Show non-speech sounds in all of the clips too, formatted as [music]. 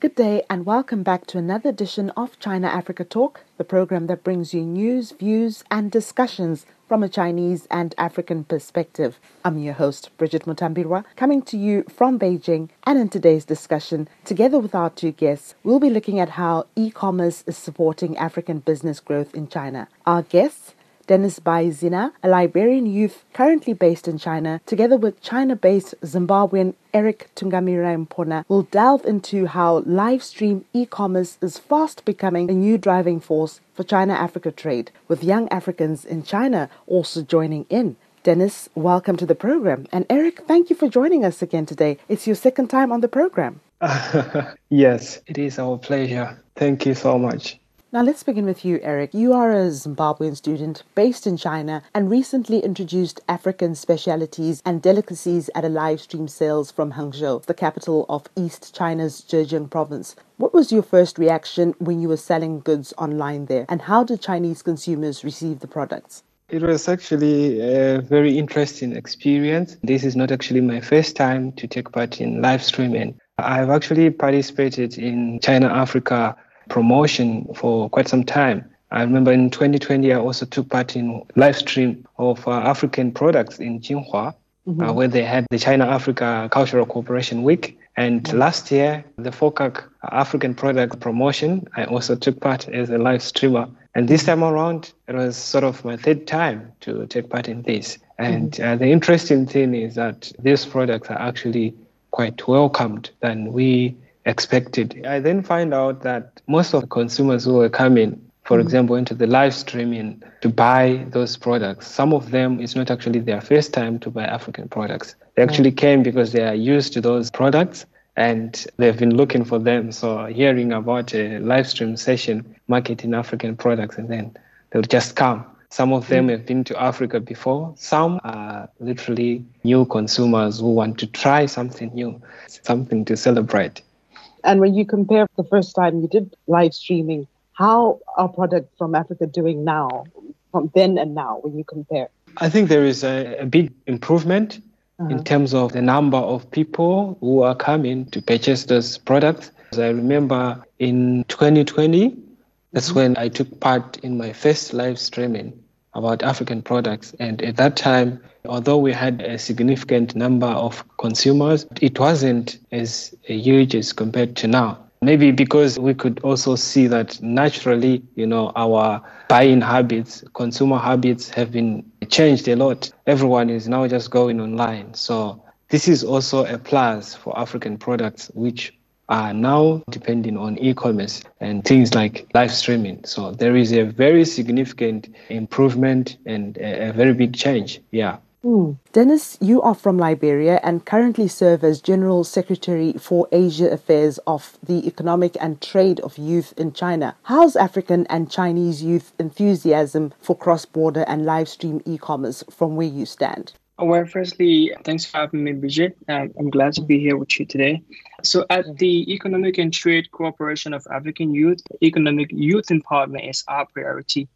Good day and welcome back to another edition of China Africa Talk, the program that brings you news, views, and discussions from a Chinese and African perspective. I'm your host, Bridget Mutambirwa, coming to you from Beijing. And in today's discussion, together with our two guests, we'll be looking at how e commerce is supporting African business growth in China. Our guests, Dennis Baizina, a Liberian youth currently based in China, together with China based Zimbabwean Eric Tungamira Mpona, will delve into how live stream e commerce is fast becoming a new driving force for China Africa trade, with young Africans in China also joining in. Dennis, welcome to the program. And Eric, thank you for joining us again today. It's your second time on the program. [laughs] yes, it is our pleasure. Thank you so much. Now, let's begin with you, Eric. You are a Zimbabwean student based in China and recently introduced African specialities and delicacies at a live stream sales from Hangzhou, the capital of East China's Zhejiang province. What was your first reaction when you were selling goods online there, and how did Chinese consumers receive the products? It was actually a very interesting experience. This is not actually my first time to take part in live streaming. I've actually participated in China Africa promotion for quite some time. I remember in 2020, I also took part in live stream of uh, African products in Jinhua, mm-hmm. uh, where they had the China Africa Cultural Cooperation Week. And mm-hmm. last year, the FOCAC African product promotion, I also took part as a live streamer. And this time around, it was sort of my third time to take part in this. And mm-hmm. uh, the interesting thing is that these products are actually quite welcomed than we expected. I then find out that most of the consumers who were coming, for mm-hmm. example, into the live streaming to buy those products, some of them it's not actually their first time to buy African products. They actually mm-hmm. came because they are used to those products and they've been looking for them. So hearing about a live stream session marketing African products and then they'll just come. Some of them have been to Africa before. Some are literally new consumers who want to try something new, something to celebrate. And when you compare the first time you did live streaming, how are products from Africa doing now, from then and now, when you compare? I think there is a, a big improvement uh-huh. in terms of the number of people who are coming to purchase those products. As I remember in 2020, that's mm-hmm. when I took part in my first live streaming about African products. And at that time, although we had a significant number of consumers, it wasn't as huge as compared to now. Maybe because we could also see that naturally, you know, our buying habits, consumer habits have been changed a lot. Everyone is now just going online. So this is also a plus for African products, which are now depending on e-commerce and things like live streaming. So there is a very significant improvement and a, very big change. Yeah. Mm. Dennis, you are from Liberia and currently serve as General Secretary for Asia Affairs of the Economic and Trade of Youth in China. How's African and Chinese youth enthusiasm for cross border and live stream e commerce from where you stand? Well, firstly, thanks for having me, Bridget. Um, I'm glad to be here with you today. So, at the Economic and Trade Cooperation of African Youth, economic youth empowerment is our priority.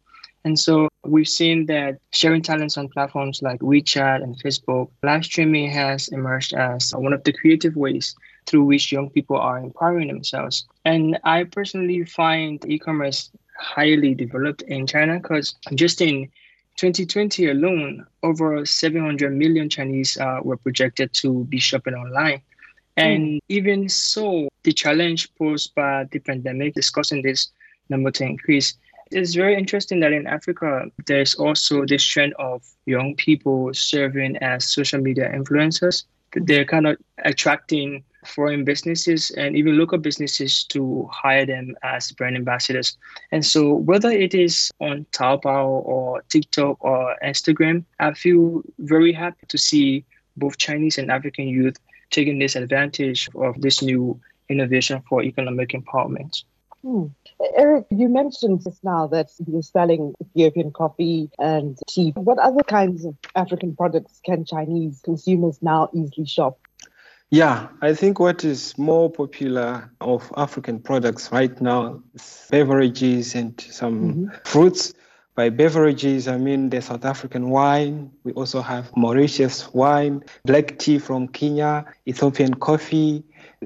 And so we've seen that sharing talents on platforms like WeChat and Facebook, live streaming has emerged as one of the creative ways through which young people are empowering themselves. And I personally find e commerce highly developed in China because just in 2020 alone, over 700 million Chinese uh, were projected to be shopping online. And mm. even so, the challenge posed by the pandemic, discussing this number to increase, it's very interesting that in Africa, there's also this trend of young people serving as social media influencers. They're kind of attracting foreign businesses and even local businesses to hire them as brand ambassadors. And so, whether it is on Taobao or TikTok or Instagram, I feel very happy to see both Chinese and African youth taking this advantage of this new innovation for economic empowerment. Hmm. Eric, you mentioned just now that you're selling Ethiopian coffee and tea. What other kinds of African products can Chinese consumers now easily shop? Yeah, I think what is more popular of African products right now is beverages and some mm-hmm. fruits. By beverages, I mean the South African wine. We also have Mauritius wine, black tea from Kenya, Ethiopian coffee.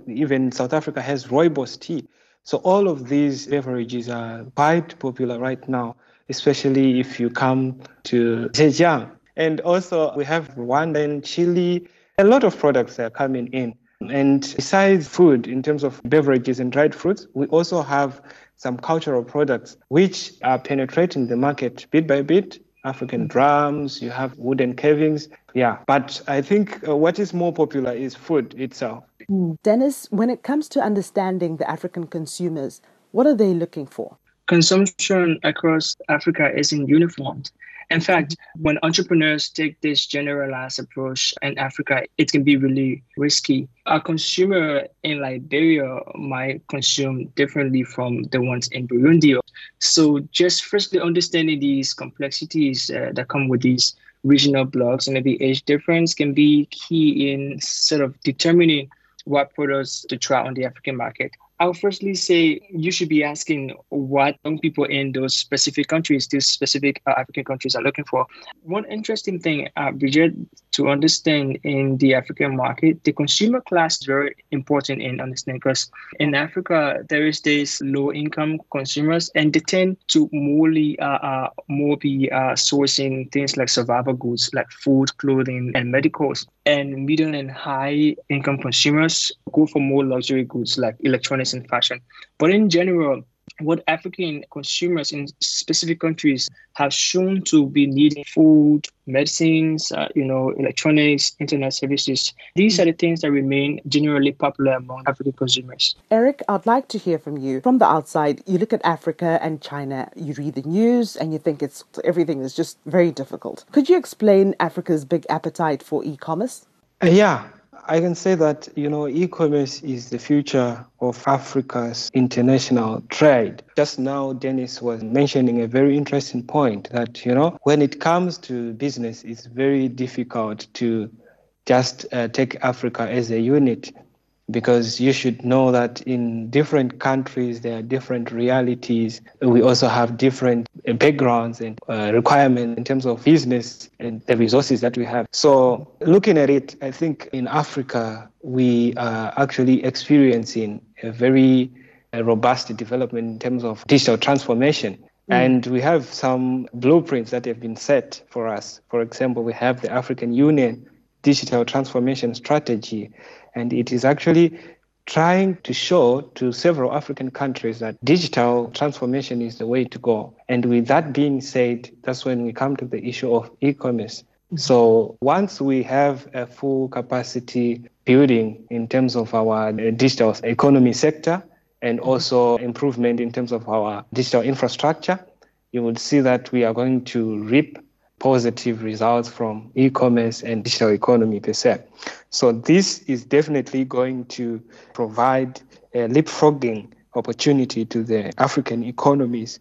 Even South Africa has rooibos tea. So all of these beverages are quite popular right now, especially if you come to Zhejiang. And also we have Rwanda and chili. A lot of products are coming in. And besides food, in terms of beverages and dried fruits, we also have some cultural products which are penetrating the market bit by bit. African drums, you have wooden carvings. Yeah, but I think uh, what is more popular is food itself. Mm. Dennis, when it comes to understanding the African consumers, what are they looking for? Consumption across Africa isn't uniform. In fact, when entrepreneurs take this generalized approach in Africa, it can be really risky. A consumer in Liberia might consume differently from the ones in Burundi. So, just firstly understanding these complexities uh, that come with these regional blocks and maybe age difference can be key in sort of determining what products to try on the African market. I'll firstly say you should be asking what young people in those specific countries, these specific uh, African countries, are looking for. One interesting thing, uh, Bridget, to understand in the African market, the consumer class is very important in understanding because in Africa there is this low income consumers and they tend to morely uh, uh, more be uh, sourcing things like survival goods like food, clothing, and medicals. And middle and high income consumers go for more luxury goods like electronics and fashion. But in general, what African consumers in specific countries have shown to be needing food, medicines, uh, you know, electronics, internet services. These are the things that remain generally popular among African consumers. Eric, I'd like to hear from you. From the outside, you look at Africa and China, you read the news and you think it's everything is just very difficult. Could you explain Africa's big appetite for e-commerce? Uh, yeah, I can say that, you know, e-commerce is the future of Africa's international trade. Just now, Dennis was mentioning a very interesting point that, you know, when it comes to business, it's very difficult to just uh, take Africa as a unit because you should know that in different countries there are different realities. We also have different backgrounds and uh, requirements in terms of business and the resources that we have. So, looking at it, I think in Africa we are actually experiencing a very uh, robust development in terms of digital transformation. Mm. And we have some blueprints that have been set for us. For example, we have the African Union digital transformation strategy and it is actually trying to show to several African countries that digital transformation is the way to go. And with that being said, that's when we come to the issue of e commerce. Mm-hmm. So once we have a full capacity building in terms of our digital economy sector and mm-hmm. also improvement in terms of our digital infrastructure, you would see that we are going to reap positive results from e-commerce and digital economy per se. So this is definitely going to provide a leapfrogging opportunity to the African economies.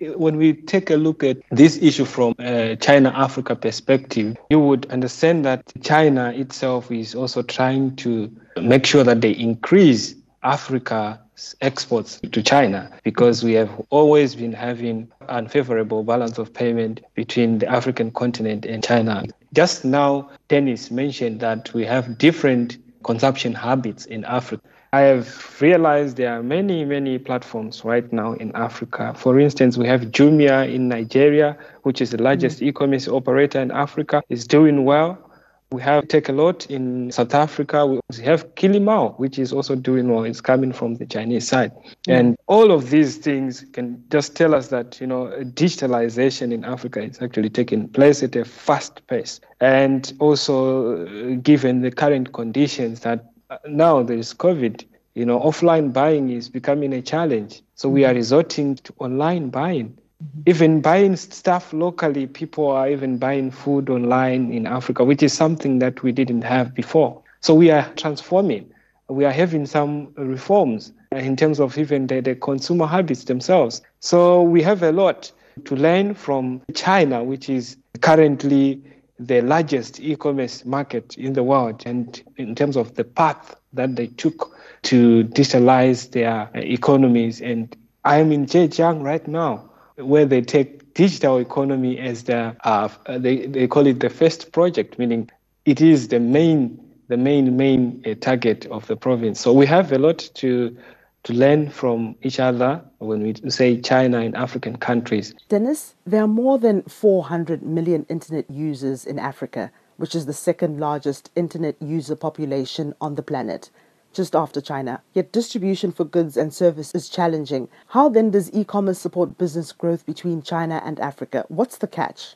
When we take a look at this issue from a China Africa perspective, you would understand that China itself is also trying to make sure that they increase Africa exports to China because we have always been having unfavorable balance of payment between the African continent and China. Just now, Dennis mentioned that we have different consumption habits in Africa. I have realized there are many, many platforms right now in Africa. For instance, we have Jumia in Nigeria, which is the largest mm-hmm. e-commerce operator in Africa, is doing well. We have Takealot in South Africa. We have Kilimall, which is also doing well. It's coming from the Chinese side. Mm. And all of these things can just tell us that, you know, digitalization in Africa is actually taking place at a fast pace. And also, uh, given the current conditions that uh, now there is COVID, you know, offline buying is becoming a challenge. So we are resorting to online buying. Mm-hmm. Even buying stuff locally, people are even buying food online in Africa, which is something that we didn't have before. So we are transforming. We are having some reforms in terms of even the, the consumer habits themselves. So we have a lot to learn from China, which is currently the largest e-commerce market in the world and in terms of the path that they took to digitalize their economies and i'm in zhejiang right now where they take digital economy as the uh, they, they call it the first project meaning it is the main the main main uh, target of the province so we have a lot to to learn from each other when we say China and African countries. Dennis, there are more than 400 million internet users in Africa, which is the second largest internet user population on the planet, just after China. Yet distribution for goods and service is challenging. How then does e commerce support business growth between China and Africa? What's the catch?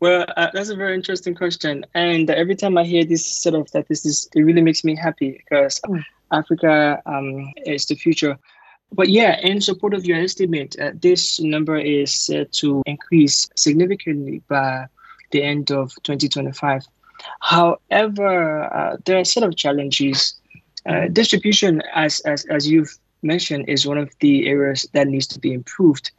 Well, uh, that's a very interesting question. And every time I hear this sort of statistics, it really makes me happy because mm. Africa um, is the future. But yeah, in support of your estimate, uh, this number is set to increase significantly by the end of 2025. However, uh, there are a set of challenges. Uh, distribution, as, as, as you've mentioned, is one of the areas that needs to be improved.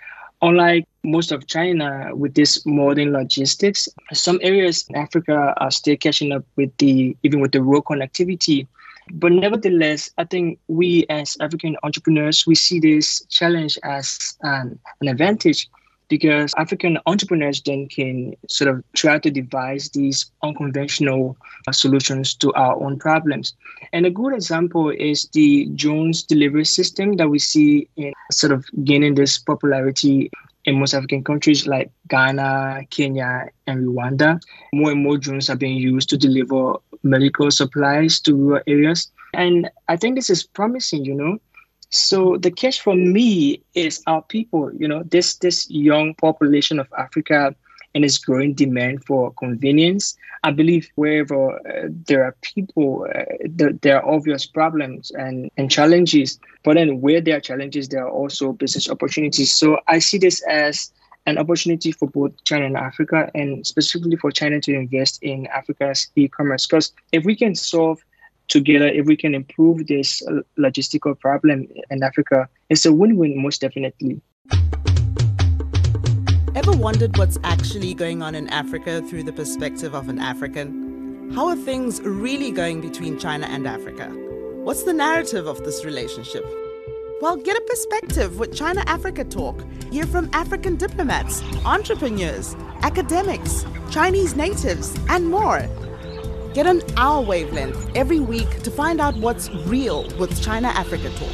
Unlike most of China with this modern logistics, some areas in Africa are still catching up with the even with the road connectivity but nevertheless, I think we as African entrepreneurs, we see this challenge as an, an advantage because African entrepreneurs then can sort of try to devise these unconventional uh, solutions to our own problems. And a good example is the drones delivery system that we see in sort of gaining this popularity in most African countries like Ghana, Kenya, and Rwanda. More and more drones are being used to deliver medical supplies to rural areas. And I think this is promising, you know. So the catch for me is our people, you know, this this young population of Africa and its growing demand for convenience. I believe wherever uh, there are people, uh, there, there are obvious problems and, and challenges. But then where there are challenges, there are also business opportunities. So I see this as an opportunity for both China and Africa, and specifically for China to invest in Africa's e-commerce. Because if we can solve together, if we can improve this logistical problem in Africa, it's a win-win most definitely. Ever wondered what's actually going on in Africa through the perspective of an African? How are things really going between China and Africa? What's the narrative of this relationship? Well, get a perspective with China Africa Talk. Hear from African diplomats, entrepreneurs, academics, Chinese natives, and more. Get on our wavelength every week to find out what's real with China Africa Talk.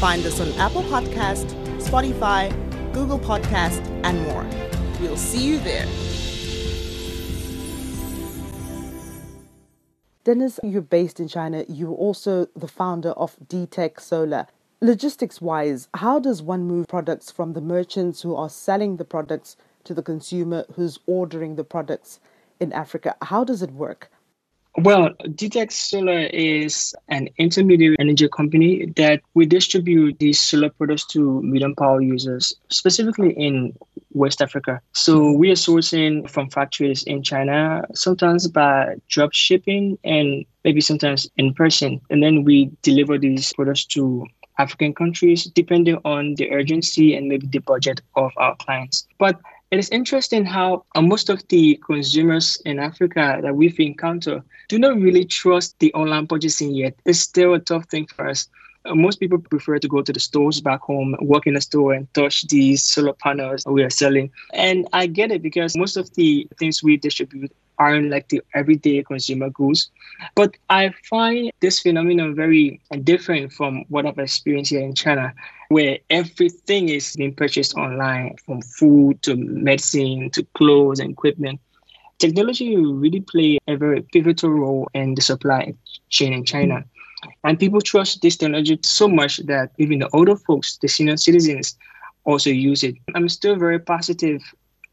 Find us on Apple Podcast, Spotify, Google Podcast, and more. We'll see you there. Dennis, you're based in China. You're also the founder of DTech Solar. Logistics wise, how does one move products from the merchants who are selling the products to the consumer who's ordering the products in Africa? How does it work? Well, DTech Solar is an intermediate energy company that we distribute these solar products to medium power users, specifically in West Africa. So we are sourcing from factories in China, sometimes by drop shipping and maybe sometimes in person. And then we deliver these products to African countries, depending on the urgency and maybe the budget of our clients. But it is interesting how uh, most of the consumers in Africa that we've encountered do not really trust the online purchasing yet. It's still a tough thing for us. Uh, most people prefer to go to the stores back home, walk in a store and touch these solar panels we are selling. And I get it because most of the things we distribute aren't like the everyday consumer goods. But I find this phenomenon very different from what I've experienced here in China, where everything is being purchased online from food to medicine to clothes and equipment. Technology really play a very pivotal role in the supply chain in China. And people trust this technology so much that even the older folks, the senior citizens, also use it. I'm still very positive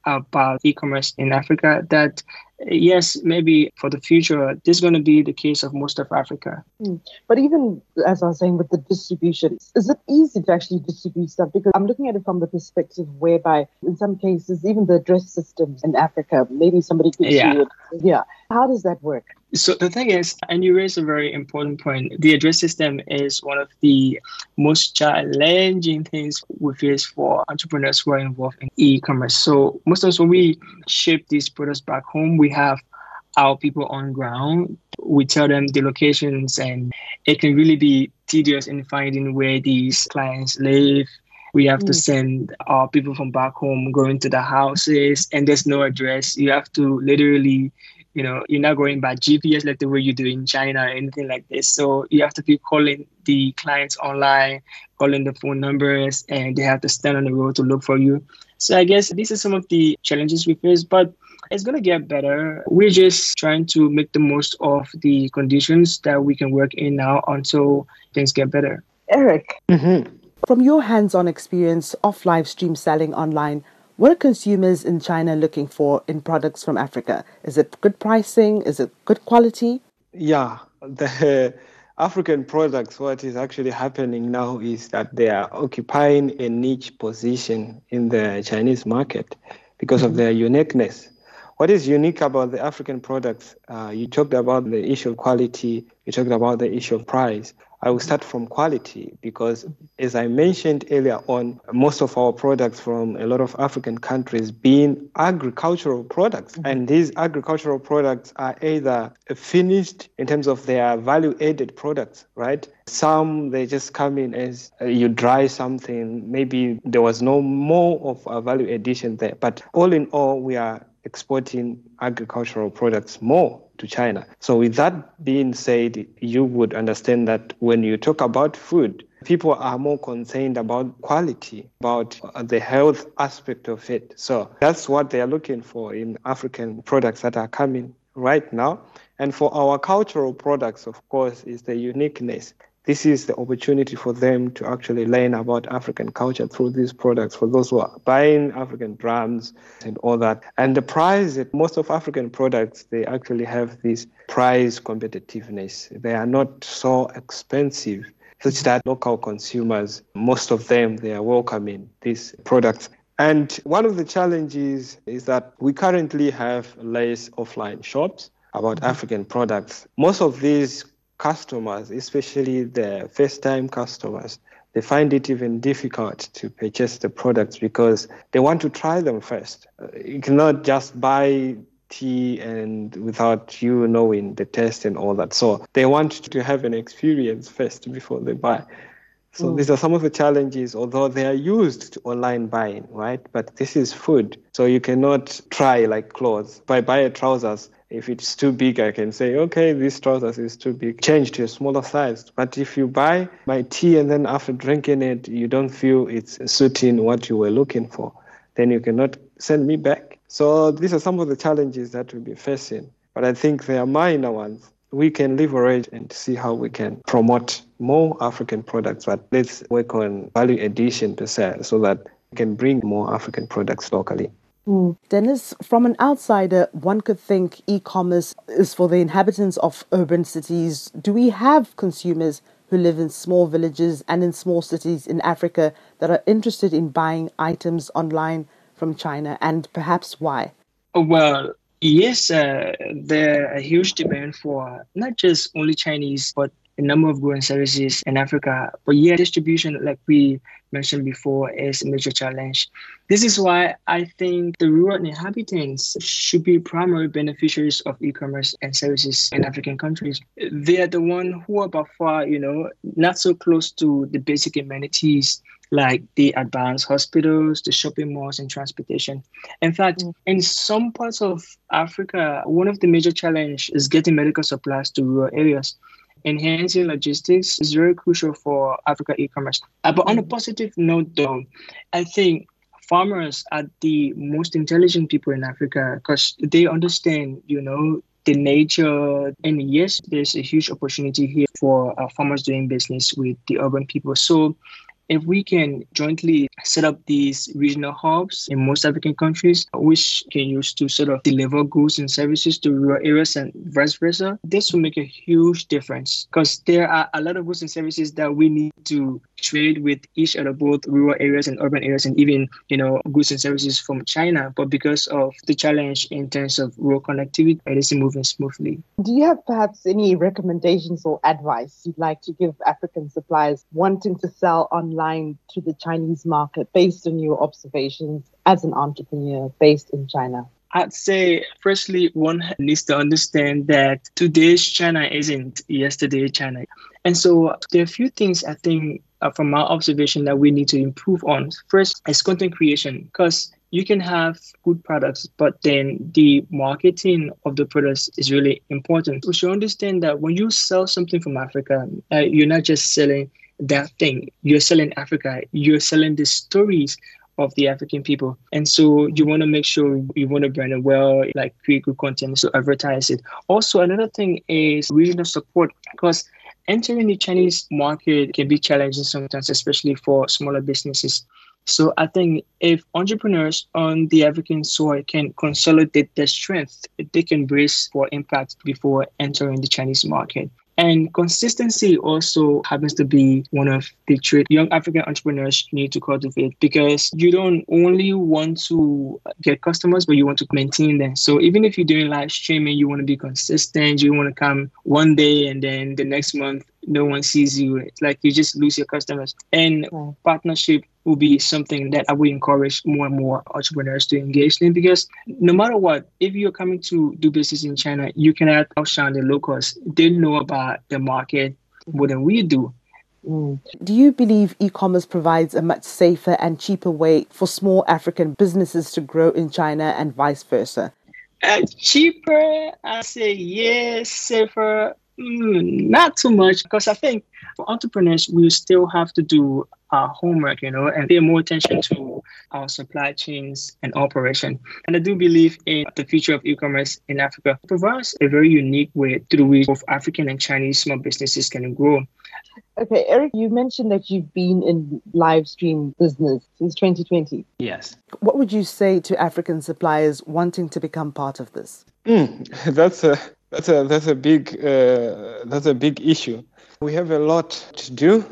about e-commerce in Africa that yes, maybe for the future, this is going to be the case of most of Africa. Mm. But even as I was saying with the distribution, is it easy to actually distribute stuff? Because I'm looking at it from the perspective whereby, in some cases, even the address systems in Africa, maybe somebody could yeah. see it. Yeah. How does that work? So the thing is, and you raise a very important point. The address system is one of the most challenging things we face for entrepreneurs who are involved in e-commerce. So most of us, when we ship these products back home, we have our people on ground. We tell them the locations, and it can really be tedious in finding where these clients live. We have mm. to send our people from back home going to the houses, and there's no address. You have to literally you know, you're not going by GPS like the way you do in China or anything like this. So you have to be calling the clients online, calling the phone numbers, and they have to stand on the road to look for you. So I guess these are some of the challenges we face, but it's going to get better. We're just trying to make the most of the conditions that we can work in now until things get better. Eric, Mm-hmm. from your hands on experience of live stream selling online, what are consumers in China looking for in products from Africa? Is it good pricing? Is it good quality? Yeah, the [laughs] African products, what is actually happening now is that they are occupying a niche position in the Chinese market because of their uniqueness. What is unique about the African products? Uh, you talked about the issue of quality, you talked about the issue of price. I will start from quality because, as I mentioned earlier on, most of our products from a lot of African countries being agricultural products. Mm-hmm. And these agricultural products are either finished in terms of their value added products, right? Some they just come in as uh, you dry something, maybe there was no more of a value addition there. But all in all, we are exporting agricultural products more to China. So, with that being said, you would understand that when you talk about food, people are more concerned about quality, about the health aspect of it. So, that's what they are looking for in African products that are coming right now. And for our cultural products, of course, is the uniqueness this is the opportunity for them to actually learn about African culture through these products for those who are buying African drums and all that. And the price, most of African products, they actually have this price competitiveness. They are not so expensive such that local consumers, most of them, they are welcoming these products. And one of the challenges is that we currently have less offline shops about mm-hmm. African products. Most of these customers, especially the first time customers, they find it even difficult to purchase the products because they want to try them first. You cannot just buy tea and without you knowing the taste and all that. So they want to have an experience first before they buy. So mm. these are some of the challenges, although they are used to online buying, right? But this is food. So you cannot try like clothes. By buy a trousers, if it's too big, I can say, okay, this trousers is too big, change to a smaller size. But if you buy my tea and then after drinking it, you don't feel it's suiting what you were looking for, then you cannot send me back. So these are some of the challenges that we'll be facing. But I think they are minor ones. We can leverage and see how we can promote more African products, but let's work on value addition to sell so that we can bring more African products locally. Mm. Dennis, from an outsider, one could think e commerce is for the inhabitants of urban cities. Do we have consumers who live in small villages and in small cities in Africa that are interested in buying items online from China, and perhaps why? Well, yes, uh, there a huge demand for not just only Chinese, but a number of growing services in Africa. But yeah, distribution, like we mentioned before, is a major challenge. This is why I think the rural inhabitants should be primary beneficiaries of e-commerce and services in African countries. They are the one who are by far, you know, not so close to the basic amenities like the advanced hospitals, the shopping malls, and transportation. In fact, mm. in some parts of Africa, one of the major challenges is getting medical supplies to rural areas enhancing logistics is very crucial for Africa e-commerce. Uh, but on a positive note, though, I think farmers are the most intelligent people in Africa because they understand, you know, the nature. And yes, there's a huge opportunity here for uh, farmers doing business with the urban people. So if we can jointly set up these regional hubs in most African countries, which can use to sort of deliver goods and services to rural areas and vice versa, this will make a huge difference because there are a lot of goods and services that we need to trade with each other, both rural areas and urban areas, and even you know goods and services from China. But because of the challenge in terms of rural connectivity, it isn't moving smoothly. Do you have perhaps any recommendations or advice you'd like to give African suppliers wanting to sell online to the Chinese market based on your observations as an entrepreneur based in China? I'd say, firstly, one needs to understand that today's China isn't yesterday's China. And so there are a few things I think uh, from my observation that we need to improve on. First is content creation, because you can have good products, but then the marketing of the products is really important. We should understand that when you sell something from Africa, uh, you're not just selling that thing, you're selling Africa, you're selling the stories of the African people. And so you want to make sure you want to brand it well, like create good content, so advertise it. Also, another thing is regional support because entering the Chinese market can be challenging sometimes, especially for smaller businesses. So I think if entrepreneurs on the African soil can consolidate their strength, they can brace for impact before entering the Chinese market. And consistency also happens to be one of the traits young African entrepreneurs need to cultivate because you don't only want to get customers, but you want to maintain them. So even if you're doing live streaming, you want to be consistent. You want to come one day and then the next month no one sees you. It's like you just lose your customers. And partnership will be something that I would encourage more and more entrepreneurs to engage in because no matter what, if you're coming to do business in China, you cannot outshine the locals. They know about the market more than we do. Mm. Do you believe e commerce provides a much safer and cheaper way for small African businesses to grow in China and vice versa? Uh, cheaper, I say yes. Safer, mm, not too much because I think for entrepreneurs, we still have to do our homework, you know, and pay more attention to our supply chains and operation. And I do believe in the future of e-commerce in Africa it provides a very unique way through which both African and Chinese small businesses can grow. Okay, Eric, you mentioned that you've been in live stream business since 2020. Yes. What would you say to African suppliers wanting to become part of this? Mm, [laughs] that's a that's a that's a big uh, that's a big issue. We have a lot to do,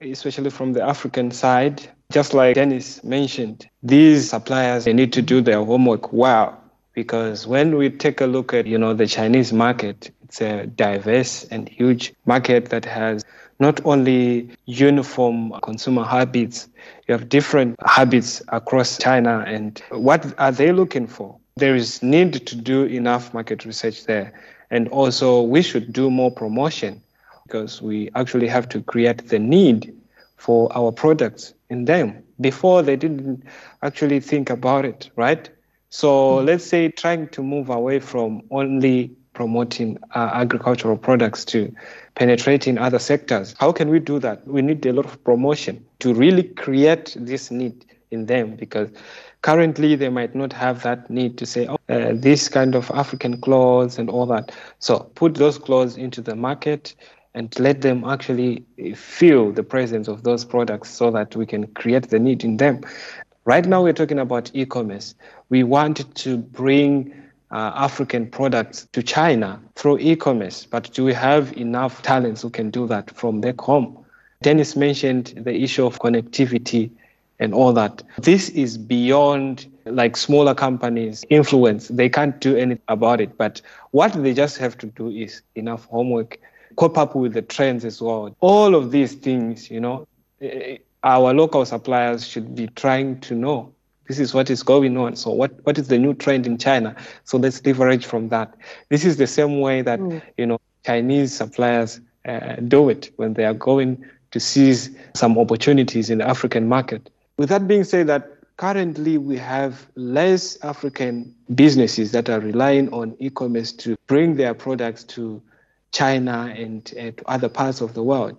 especially from the African side. Just like Dennis mentioned, these suppliers they need to do their homework well because when we take a look at you know the Chinese market, it's a diverse and huge market that has not only uniform consumer habits, you have different habits across China. And what are they looking for? There is need to do enough market research there. And also, we should do more promotion because we actually have to create the need for our products in them. Before, they didn't actually think about it, right? So, mm-hmm. let's say trying to move away from only promoting uh, agricultural products to penetrating other sectors. How can we do that? We need a lot of promotion to really create this need in them because currently they might not have that need to say, oh, uh, this kind of African clothes and all that. So put those clothes into the market and let them actually feel the presence of those products so that we can create the need in them. Right now, we're talking about e commerce. We want to bring uh, African products to China through e-commerce, but do we have enough talents who can do that from back home? Dennis mentioned the issue of connectivity and all that. This is beyond like smaller companies' influence. They can't do anything about it. But what they just have to do is enough homework, cope up with the trends as well. All of these things, you know, eh, our local suppliers should be trying to know this is what is going on. So what, what is the new trend in China? So let's leverage from that. This is the same way that mm. you know Chinese suppliers uh, do it when they are going to seize some opportunities in the African market. With that being said, that currently we have less African businesses that are relying on e-commerce to bring their products to China and, to other parts of the world.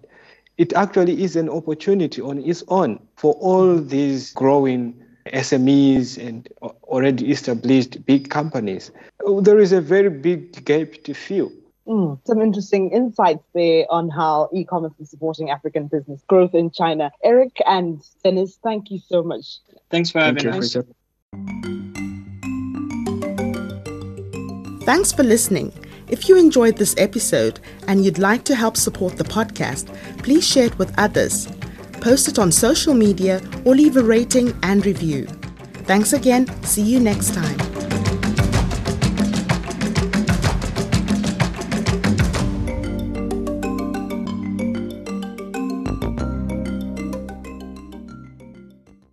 It actually is an opportunity on its own for all these growing SMEs and already established big companies, there is a very big gap to fill. Mm, some interesting insights there on how e-commerce is supporting African business growth in China. Eric and Dennis, thank you so much. Thanks for having you, us. Bridget. Thanks for listening. If you enjoyed this episode and you'd like to help support the podcast, please share it with others. Post it on social media or leave a rating and review. Thanks again. See you next time.